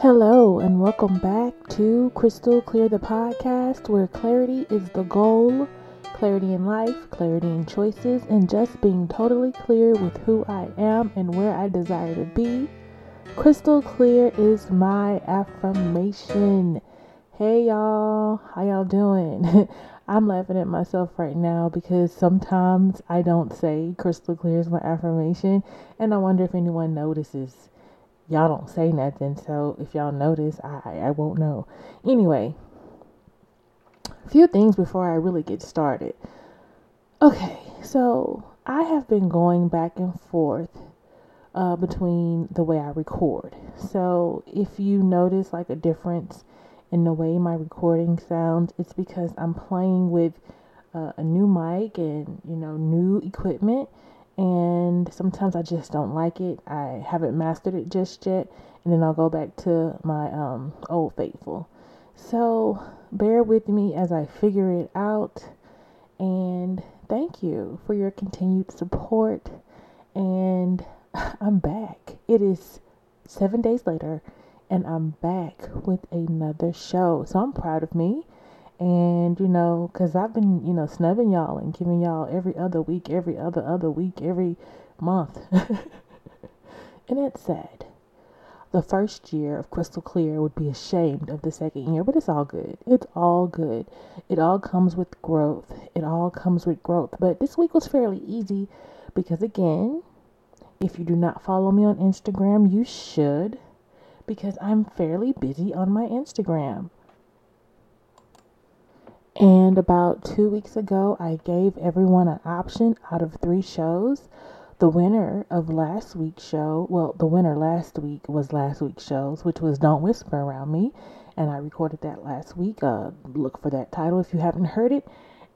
Hello, and welcome back to Crystal Clear the podcast, where clarity is the goal clarity in life, clarity in choices, and just being totally clear with who I am and where I desire to be. Crystal clear is my affirmation. Hey y'all, how y'all doing? I'm laughing at myself right now because sometimes I don't say crystal clear is my affirmation, and I wonder if anyone notices. Y'all don't say nothing, so if y'all notice, I I won't know. Anyway, a few things before I really get started. Okay, so I have been going back and forth uh, between the way I record. So if you notice like a difference in the way my recording sounds, it's because I'm playing with uh, a new mic and you know new equipment and sometimes I just don't like it. I haven't mastered it just yet, and then I'll go back to my um, old faithful. So bear with me as I figure it out, and thank you for your continued support. And I'm back. It is seven days later, and I'm back with another show. So I'm proud of me. And, you know, because I've been, you know, snubbing y'all and giving y'all every other week, every other, other week, every month. and it's sad. The first year of Crystal Clear would be ashamed of the second year, but it's all good. It's all good. It all comes with growth. It all comes with growth. But this week was fairly easy because, again, if you do not follow me on Instagram, you should because I'm fairly busy on my Instagram. And about two weeks ago, I gave everyone an option out of three shows. The winner of last week's show, well, the winner last week was last week's shows, which was Don't Whisper Around Me. And I recorded that last week. Uh, look for that title if you haven't heard it.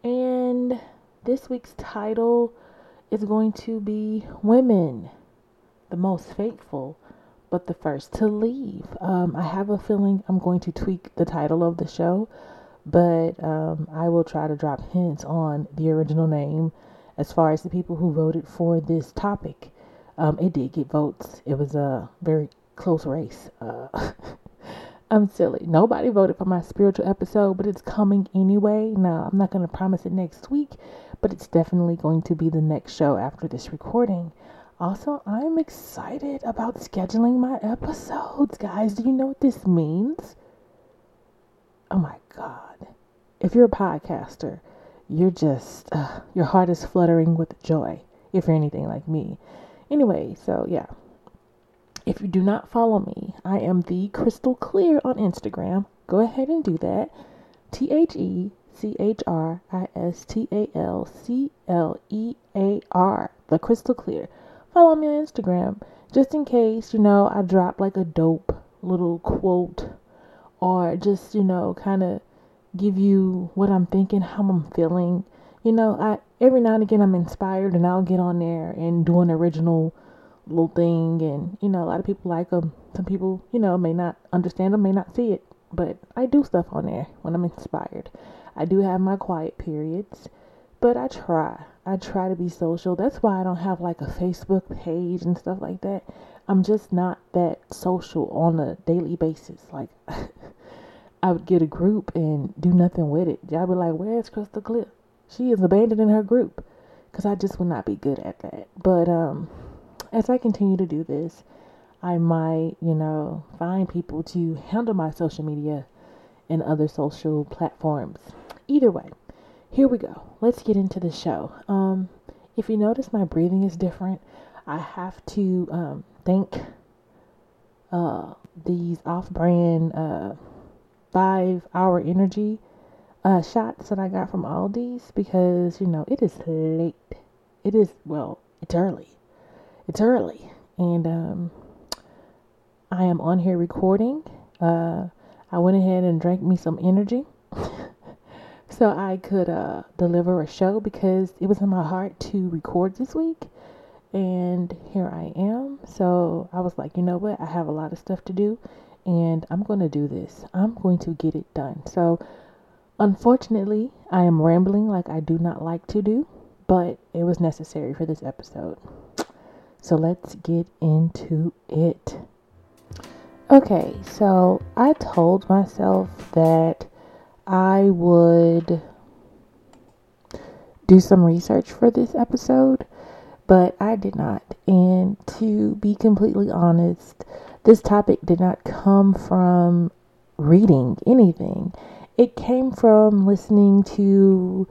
And this week's title is going to be Women, the Most Faithful, but the First to Leave. Um, I have a feeling I'm going to tweak the title of the show but um, I will try to drop hints on the original name as far as the people who voted for this topic. Um, it did get votes. It was a very close race. Uh, I'm silly. Nobody voted for my spiritual episode, but it's coming anyway. Now, I'm not going to promise it next week, but it's definitely going to be the next show after this recording. Also, I'm excited about scheduling my episodes, guys. Do you know what this means? Oh my God. If you're a podcaster, you're just, uh, your heart is fluttering with joy, if you're anything like me. Anyway, so yeah. If you do not follow me, I am the Crystal Clear on Instagram. Go ahead and do that. T H E C H R I S T A L C L E A R. The Crystal Clear. Follow me on Instagram just in case, you know, I drop like a dope little quote or just, you know, kind of give you what I'm thinking, how I'm feeling. You know, I every now and again I'm inspired and I'll get on there and do an original little thing and you know, a lot of people like them. Some people, you know, may not understand them, may not see it, but I do stuff on there when I'm inspired. I do have my quiet periods, but I try. I try to be social. That's why I don't have like a Facebook page and stuff like that. I'm just not that social on a daily basis. Like I would get a group and do nothing with it. Y'all be like, "Where's Crystal Clear?" She is abandoning her group because I just would not be good at that. But um, as I continue to do this, I might, you know, find people to handle my social media and other social platforms. Either way, here we go. Let's get into the show. Um, if you notice, my breathing is different. I have to um, thank uh, these off-brand. Uh, five hour energy uh, shots that I got from Aldi's because, you know, it is late. It is, well, it's early. It's early. And um, I am on here recording. Uh, I went ahead and drank me some energy so I could uh, deliver a show because it was in my heart to record this week. And here I am. So I was like, you know what? I have a lot of stuff to do and I'm going to do this. I'm going to get it done. So, unfortunately, I am rambling like I do not like to do, but it was necessary for this episode. So, let's get into it. Okay, so I told myself that I would do some research for this episode, but I did not. And to be completely honest, this topic did not come from reading anything, it came from listening to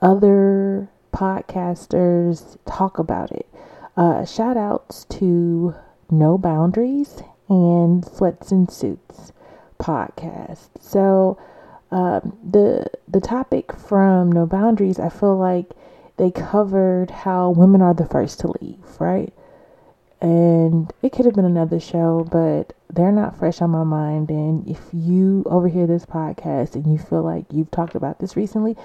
other podcasters talk about it. Uh, shout outs to No Boundaries and Sweats and Suits podcast. So um, the the topic from No Boundaries, I feel like they covered how women are the first to leave, right? And it could have been another show, but they're not fresh on my mind. And if you overhear this podcast and you feel like you've talked about this recently,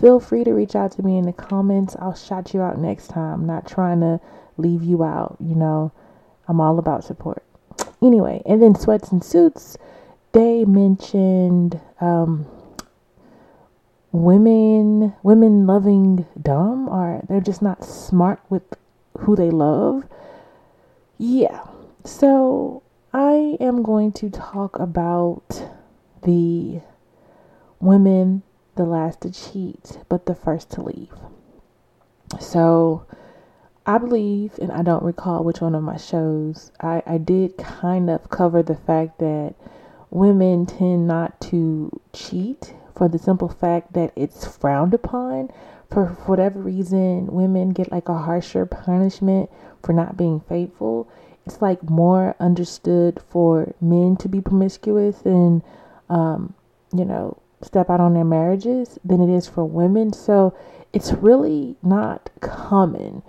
feel free to reach out to me in the comments. I'll shout you out next time. I'm not trying to leave you out, you know. I'm all about support. Anyway, and then Sweats and Suits, they mentioned um, women women loving dumb or they're just not smart with who they love. Yeah. So I am going to talk about the women the last to cheat but the first to leave. So I believe, and I don't recall which one of my shows, I, I did kind of cover the fact that women tend not to cheat for the simple fact that it's frowned upon. For whatever reason, women get like a harsher punishment for not being faithful. It's like more understood for men to be promiscuous and, um, you know, step out on their marriages than it is for women. So it's really not common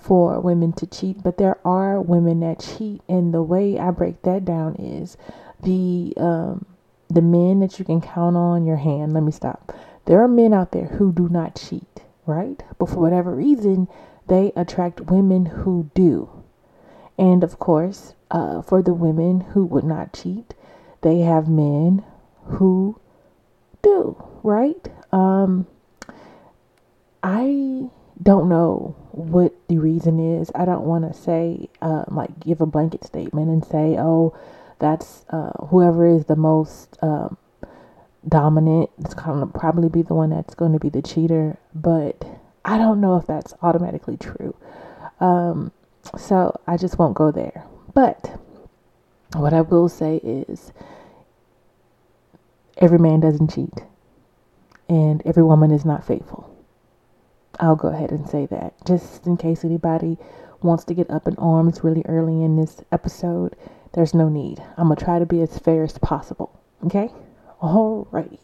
for women to cheat, but there are women that cheat, and the way I break that down is the um, the men that you can count on your hand. Let me stop. There are men out there who do not cheat, right? But for whatever reason, they attract women who do. And of course, uh, for the women who would not cheat, they have men who do, right? Um, I don't know what the reason is. I don't want to say, uh, like, give a blanket statement and say, oh, that's uh, whoever is the most um, dominant. It's to probably be the one that's going to be the cheater. But I don't know if that's automatically true. Um, so I just won't go there. But what I will say is every man doesn't cheat, and every woman is not faithful. I'll go ahead and say that just in case anybody wants to get up in arms really early in this episode. There's no need. I'm going to try to be as fair as possible. Okay? Alrighty.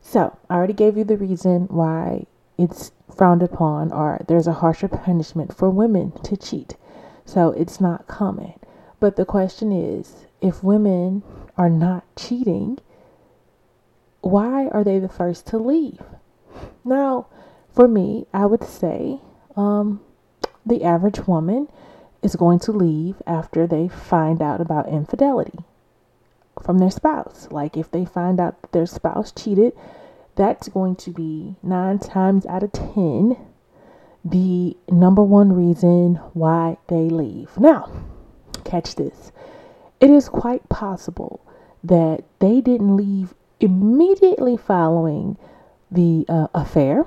So, I already gave you the reason why it's frowned upon or there's a harsher punishment for women to cheat. So, it's not common. But the question is if women are not cheating, why are they the first to leave? Now, for me, I would say um, the average woman is going to leave after they find out about infidelity from their spouse. Like if they find out that their spouse cheated, that's going to be nine times out of ten the number one reason why they leave. Now, catch this. It is quite possible that they didn't leave immediately following the uh, affair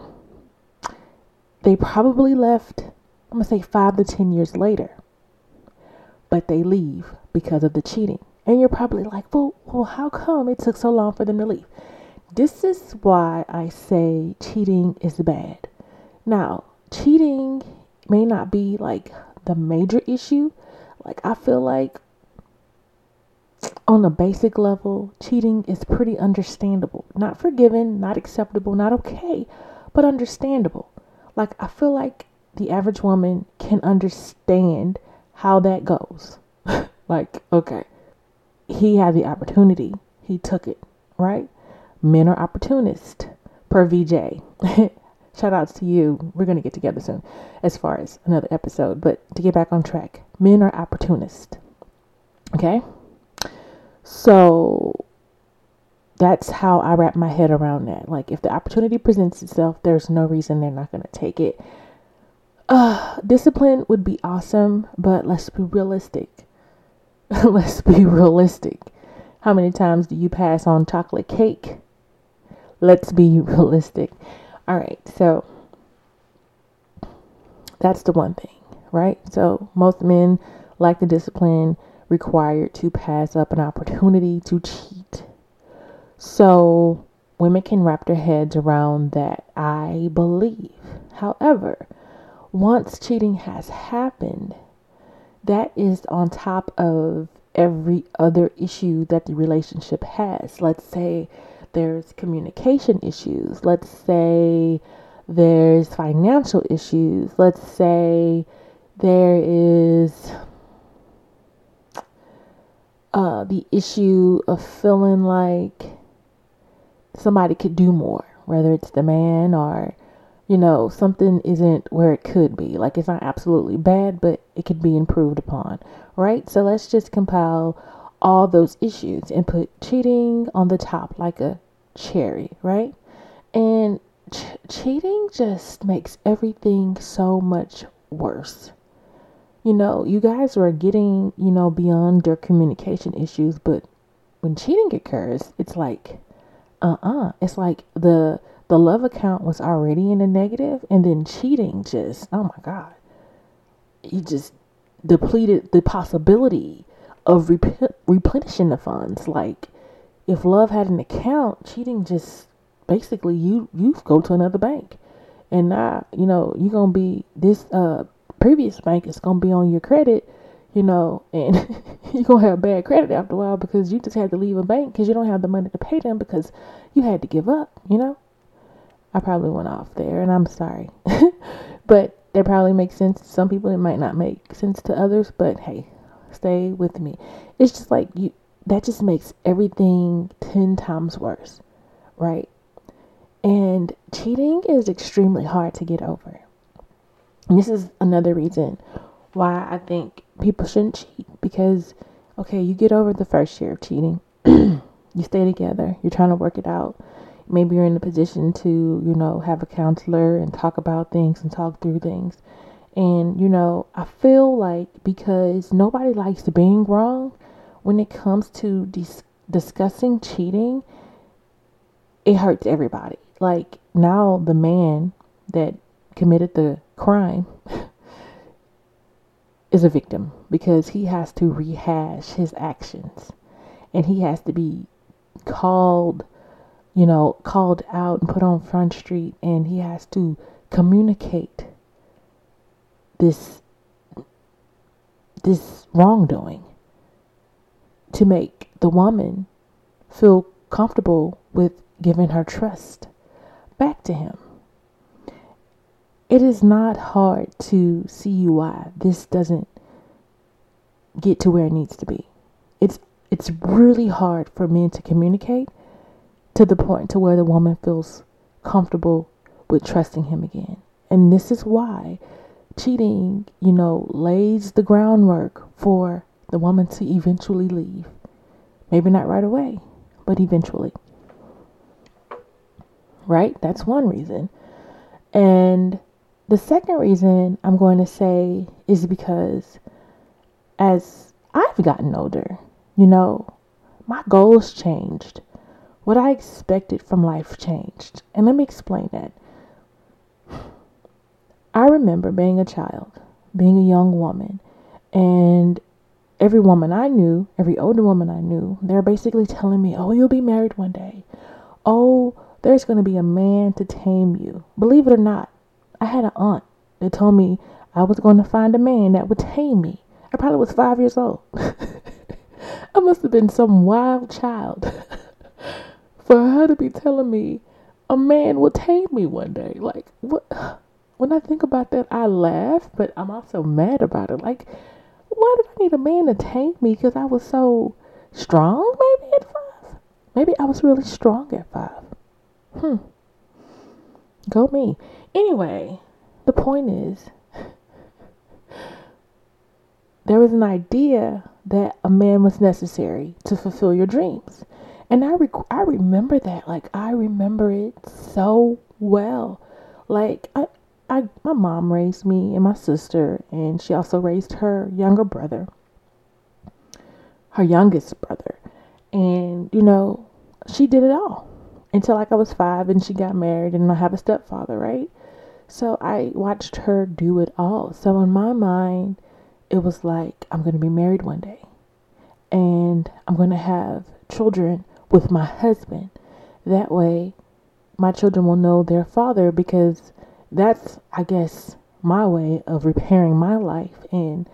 they probably left, I'm going to say five to 10 years later, but they leave because of the cheating. And you're probably like, well, well, how come it took so long for them to leave? This is why I say cheating is bad. Now, cheating may not be like the major issue. Like, I feel like on a basic level, cheating is pretty understandable. Not forgiven, not acceptable, not okay, but understandable. Like, I feel like the average woman can understand how that goes. like, okay, he had the opportunity, he took it, right? Men are opportunists, per VJ. Shout outs to you. We're going to get together soon as far as another episode. But to get back on track, men are opportunists. Okay? So that's how I wrap my head around that. Like, if the opportunity presents itself, there's no reason they're not going to take it. Uh, discipline would be awesome, but let's be realistic. let's be realistic. How many times do you pass on chocolate cake? Let's be realistic. All right, so that's the one thing, right? So most men lack the discipline required to pass up an opportunity to cheat. So women can wrap their heads around that, I believe. However, once cheating has happened, that is on top of every other issue that the relationship has. Let's say there's communication issues. Let's say there's financial issues. Let's say there is uh, the issue of feeling like somebody could do more, whether it's the man or, you know, something isn't where it could be. Like it's not absolutely bad, but it could be improved upon, right? So let's just compile all those issues and put cheating on the top like a cherry, right? And ch- cheating just makes everything so much worse. You know, you guys are getting, you know, beyond their communication issues, but when cheating occurs, it's like uh-uh it's like the the love account was already in the negative and then cheating just oh my god. You just depleted the possibility of rep- replenishing the funds. Like if love had an account cheating just basically you you go to another bank. And now you know you're gonna be this uh previous bank is gonna be on your credit you know, and you're to have bad credit after a while because you just had to leave a bank because you don't have the money to pay them because you had to give up, you know? I probably went off there and I'm sorry. but that probably makes sense to some people. It might not make sense to others, but hey, stay with me. It's just like you, that just makes everything 10 times worse, right? And cheating is extremely hard to get over. And this is another reason why I think people shouldn't cheat because, okay, you get over the first year of cheating, you stay together, you're trying to work it out. Maybe you're in a position to, you know, have a counselor and talk about things and talk through things. And, you know, I feel like because nobody likes being wrong, when it comes to dis- discussing cheating, it hurts everybody. Like now, the man that committed the crime is a victim because he has to rehash his actions and he has to be called, you know, called out and put on front street and he has to communicate this this wrongdoing to make the woman feel comfortable with giving her trust back to him. It is not hard to see why this doesn't get to where it needs to be. It's it's really hard for men to communicate to the point to where the woman feels comfortable with trusting him again. And this is why cheating, you know, lays the groundwork for the woman to eventually leave. Maybe not right away, but eventually. Right? That's one reason. And the second reason I'm going to say is because as I've gotten older, you know, my goals changed. What I expected from life changed. And let me explain that. I remember being a child, being a young woman, and every woman I knew, every older woman I knew, they're basically telling me, oh, you'll be married one day. Oh, there's going to be a man to tame you. Believe it or not, I had an aunt that told me I was going to find a man that would tame me. I probably was five years old. I must have been some wild child for her to be telling me a man will tame me one day. Like, what? When I think about that, I laugh, but I'm also mad about it. Like, why did I need a man to tame me? Because I was so strong, maybe at five? Maybe I was really strong at five. Hmm. Go me. Anyway, the point is, there was an idea that a man was necessary to fulfill your dreams. And I, rec- I remember that. Like, I remember it so well. Like, I, I, my mom raised me and my sister, and she also raised her younger brother. her youngest brother. And, you know, she did it all until like I was five and she got married and I have a stepfather, right? So I watched her do it all. So in my mind, it was like, I'm going to be married one day and I'm going to have children with my husband. That way, my children will know their father because that's, I guess, my way of repairing my life and,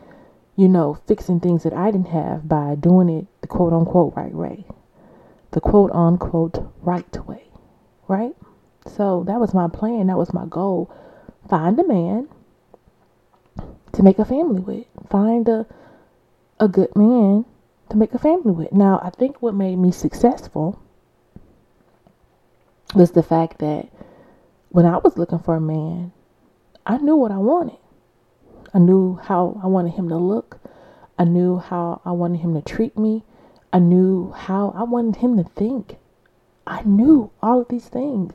you know, fixing things that I didn't have by doing it the quote unquote right way. The quote unquote right way. Right? So that was my plan. That was my goal find a man to make a family with. Find a a good man to make a family with. Now, I think what made me successful was the fact that when I was looking for a man, I knew what I wanted. I knew how I wanted him to look. I knew how I wanted him to treat me. I knew how I wanted him to think. I knew all of these things.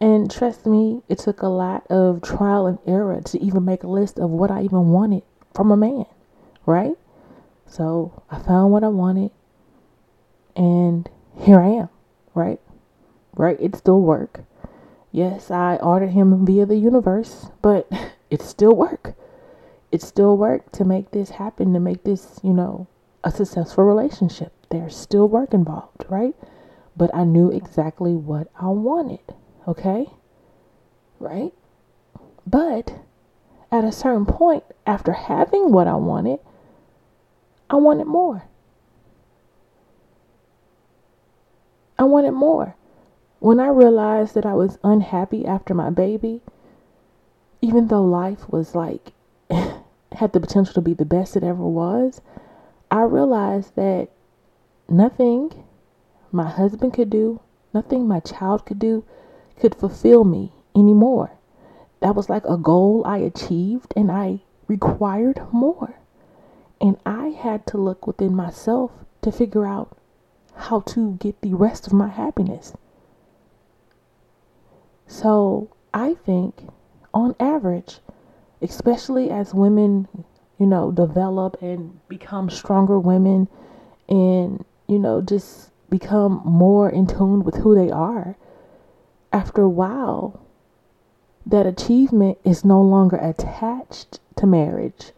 And trust me, it took a lot of trial and error to even make a list of what I even wanted from a man, right? So I found what I wanted, and here I am, right? Right? It still work. Yes, I ordered him via the universe, but it still work. It still work to make this happen, to make this, you know, a successful relationship. There's still work involved, right? But I knew exactly what I wanted. Okay? Right? But at a certain point, after having what I wanted, I wanted more. I wanted more. When I realized that I was unhappy after my baby, even though life was like, had the potential to be the best it ever was, I realized that nothing my husband could do, nothing my child could do, could fulfill me anymore. That was like a goal I achieved and I required more. And I had to look within myself to figure out how to get the rest of my happiness. So I think, on average, especially as women, you know, develop and become stronger women and, you know, just become more in tune with who they are, after a while, that achievement is no longer attached to marriage,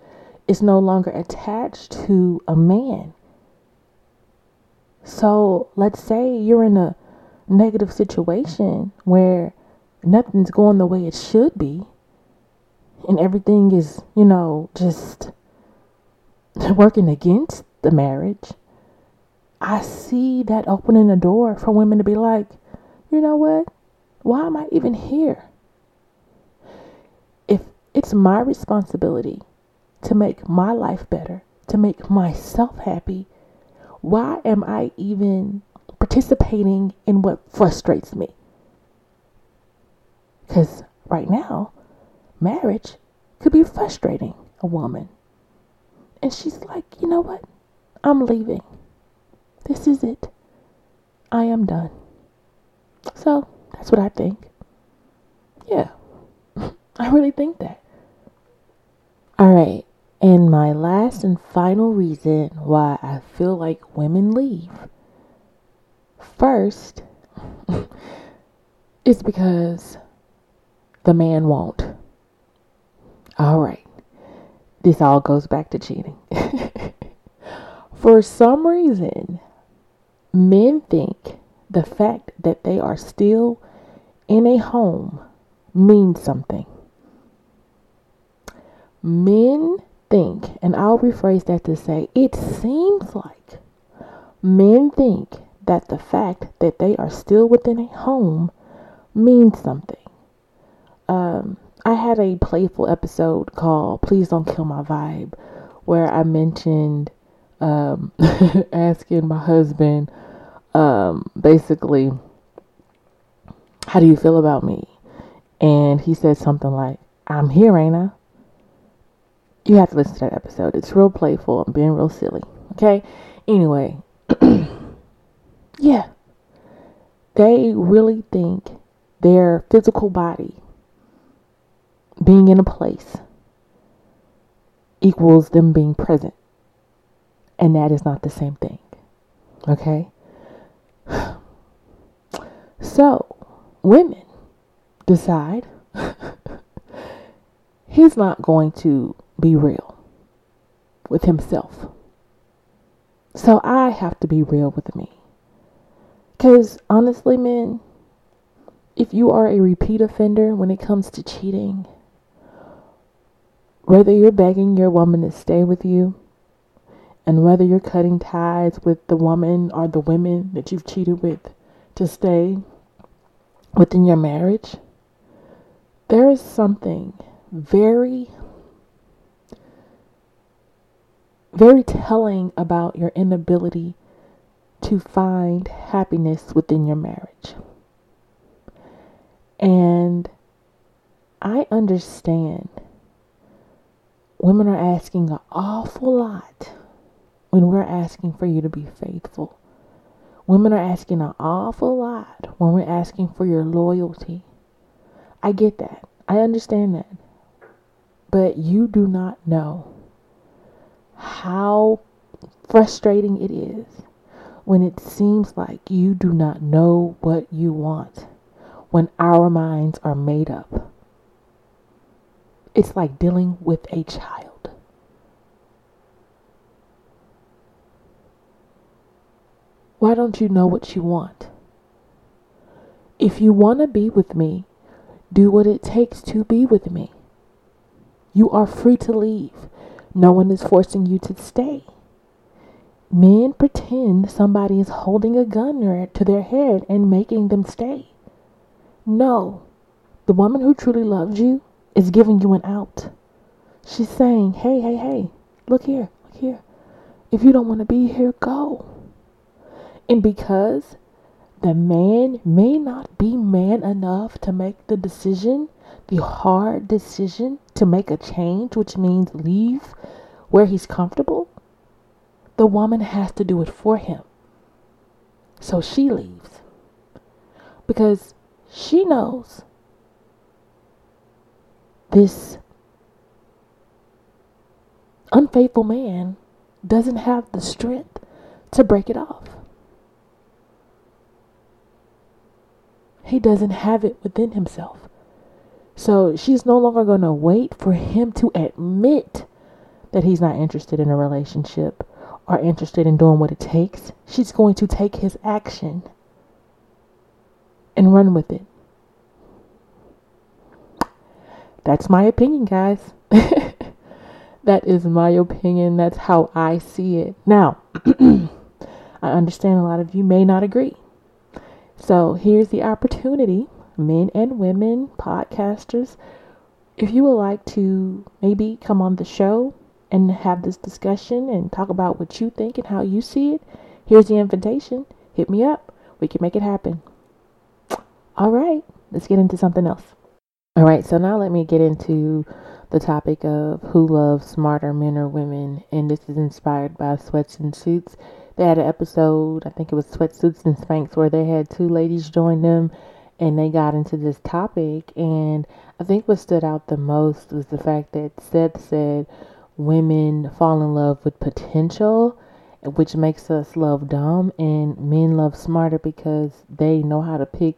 it's no longer attached to a man. So let's say you're in a negative situation where nothing's going the way it should be, and everything is, you know, just working against the marriage. I see that opening a door for women to be like, you know what? Why am I even here? If it's my responsibility to make my life better, to make myself happy, why am I even participating in what frustrates me? Because right now, marriage could be frustrating a woman. And she's like, you know what? I'm leaving. This is it. I am done. So, that's what I think. Yeah, I really think that. All right, and my last and final reason why I feel like women leave. First, it's because the man won't. All right, this all goes back to cheating. For some reason, men think the fact that they are still in a home means something. Men think, and I'll rephrase that to say, it seems like men think that the fact that they are still within a home means something. Um, I had a playful episode called Please Don't Kill My Vibe where I mentioned um, asking my husband um, basically how do you feel about me? And he said something like, I'm here, ain't I? You have to listen to that episode. It's real playful. I'm being real silly. Okay? Anyway, yeah. They really think their physical body being in a place equals them being present. And that is not the same thing. Okay? So, women decide he's not going to be real with himself. So I have to be real with me. Because honestly, men, if you are a repeat offender when it comes to cheating, whether you're begging your woman to stay with you, and whether you're cutting ties with the woman or the women that you've cheated with to stay within your marriage, there is something very, very telling about your inability to find happiness within your marriage. And I understand women are asking an awful lot when we're asking for you to be faithful. Women are asking an awful lot when we're asking for your loyalty. I get that. I understand that. But you do not know how frustrating it is when it seems like you do not know what you want when our minds are made up. It's like dealing with a child. Why don't you know what you want? If you want to be with me, do what it takes to be with me. You are free to leave. No one is forcing you to stay. Men pretend somebody is holding a gun to their head and making them stay. No, the woman who truly loves you is giving you an out. She's saying, hey, hey, hey, look here, look here. If you don't want to be here, go. And because the man may not be man enough to make the decision, the hard decision to make a change, which means leave where he's comfortable, the woman has to do it for him. So she leaves. Because she knows this unfaithful man doesn't have the strength to break it off. He doesn't have it within himself. So she's no longer going to wait for him to admit that he's not interested in a relationship or interested in doing what it takes. She's going to take his action and run with it. That's my opinion, guys. that is my opinion. That's how I see it. Now, I understand a lot of you may not agree. So here's the opportunity, men and women, podcasters. If you would like to maybe come on the show and have this discussion and talk about what you think and how you see it, here's the invitation. Hit me up. We can make it happen. All right, let's get into something else. All right, so now let me get into the topic of who loves smarter men or women, and this is inspired by Sweats and Suits. They had an episode, I think it was Sweatsuits and Spanx, where they had two ladies join them and they got into this topic. And I think what stood out the most was the fact that Seth said women fall in love with potential, which makes us love dumb, and men love smarter because they know how to pick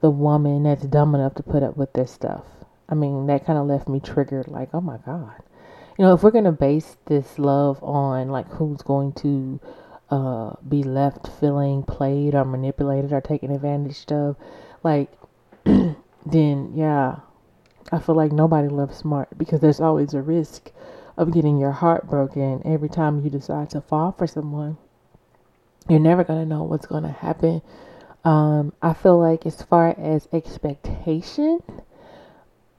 the woman that's dumb enough to put up with this stuff. I mean, that kind of left me triggered like, oh my God. You know, if we're going to base this love on like who's going to uh, be left feeling played or manipulated or taken advantage of, like, then yeah, I feel like nobody loves smart because there's always a risk of getting your heart broken every time you decide to fall for someone. You're never going to know what's going to happen um, I feel like as far as expectation,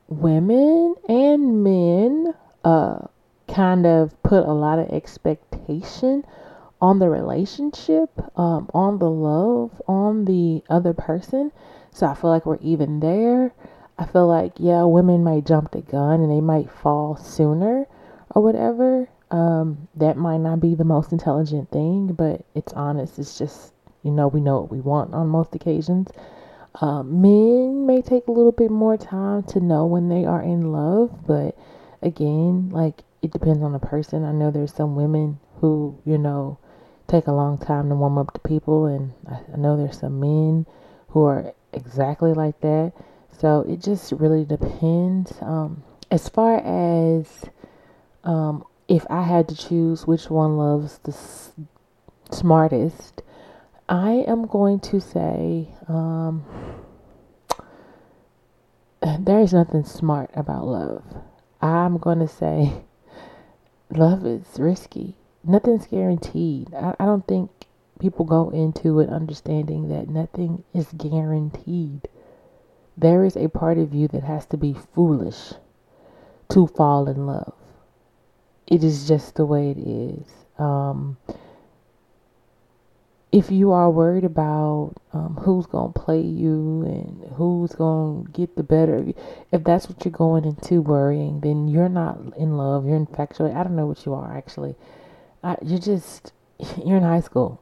women and men uh, kind of put a lot of expectation on the relationship, um, on the love, on the other person. So I feel like we're even there. I feel like, yeah, women might jump the gun and they might fall sooner or whatever. Um, that might not be the most intelligent thing, but it's honest. It's just you know, we know what we want on most occasions. Uh, men may take a little bit more time to know when they are in love, but again, like it depends on the person. I know there's some women who, you know, take a long time to warm up to people. And I, I know there's some men who are exactly like that. So it just really depends. Um, as far as um, if I had to choose which one loves the s- smartest, I am going to say um, there is nothing smart about love. I'm going to say love is risky. Nothing's guaranteed. I, I don't think people go into it understanding that nothing is guaranteed. There is a part of you that has to be foolish to fall in love. It is just the way it is. Um, if you are worried about um, who's going to play you and who's going to get the better of you, if that's what you're going into worrying, then you're not in love. You're infatuated. I don't know what you are actually. I, you're just, you're in high school.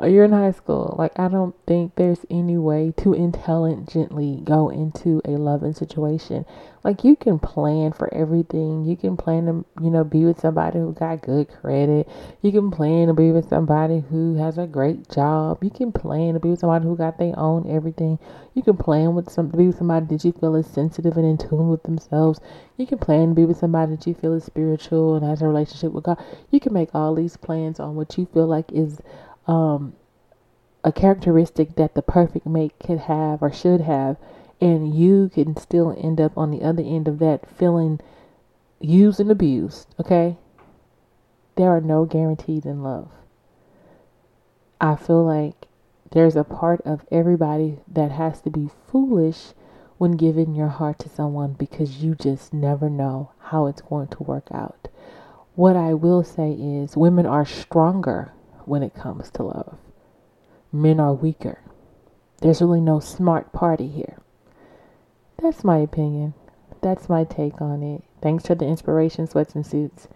Uh, you're in high school. Like, I don't think there's any way to intelligently go into a loving situation. Like, you can plan for everything. You can plan to, you know, be with somebody who got good credit. You can plan to be with somebody who has a great job. You can plan to be with somebody who got their own everything. You can plan with some to be with somebody that you feel is sensitive and in tune with themselves. You can plan to be with somebody that you feel is spiritual and has a relationship with God. You can make all these plans on what you feel like is um, a characteristic that the perfect mate could have or should have, and you can still end up on the other end of that feeling used and abused, okay? There are no guarantees in love. I feel like there's a part of everybody that has to be foolish when giving your heart to someone because you just never know how it's going to work out. What I will say is women are stronger when it comes to love. Men are weaker. There's really no smart party here. That's my opinion. That's my take on it. Thanks for the inspiration, sweats and suits.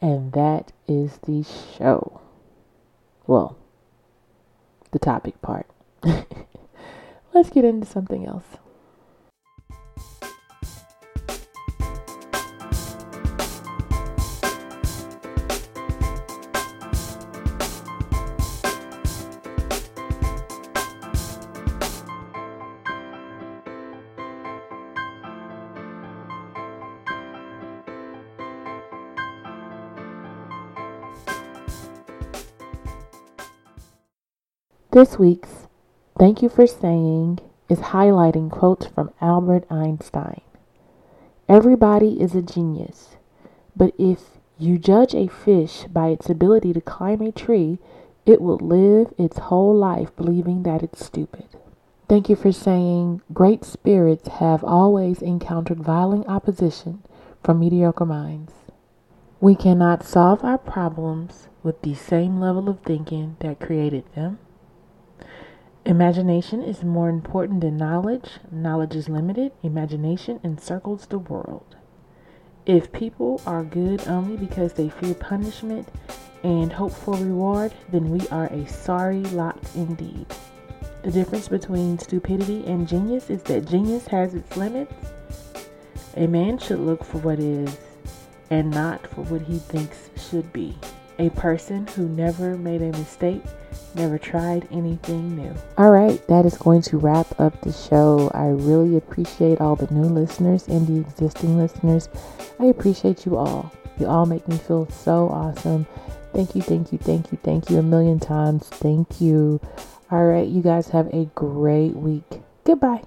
And that is the show. Well, the topic part. Let's get into something else. This week's Thank You for Saying is highlighting quotes from Albert Einstein. Everybody is a genius, but if you judge a fish by its ability to climb a tree, it will live its whole life believing that it's stupid. Thank you for saying great spirits have always encountered violent opposition from mediocre minds. We cannot solve our problems with the same level of thinking that created them. Imagination is more important than knowledge. Knowledge is limited. Imagination encircles the world. If people are good only because they fear punishment and hope for reward, then we are a sorry lot indeed. The difference between stupidity and genius is that genius has its limits. A man should look for what is and not for what he thinks should be. A person who never made a mistake never tried anything new. All right, that is going to wrap up the show. I really appreciate all the new listeners and the existing listeners. I appreciate you all. You all make me feel so awesome. Thank you, thank you, thank you, thank you a million times. Thank you. All right, you guys have a great week. Goodbye.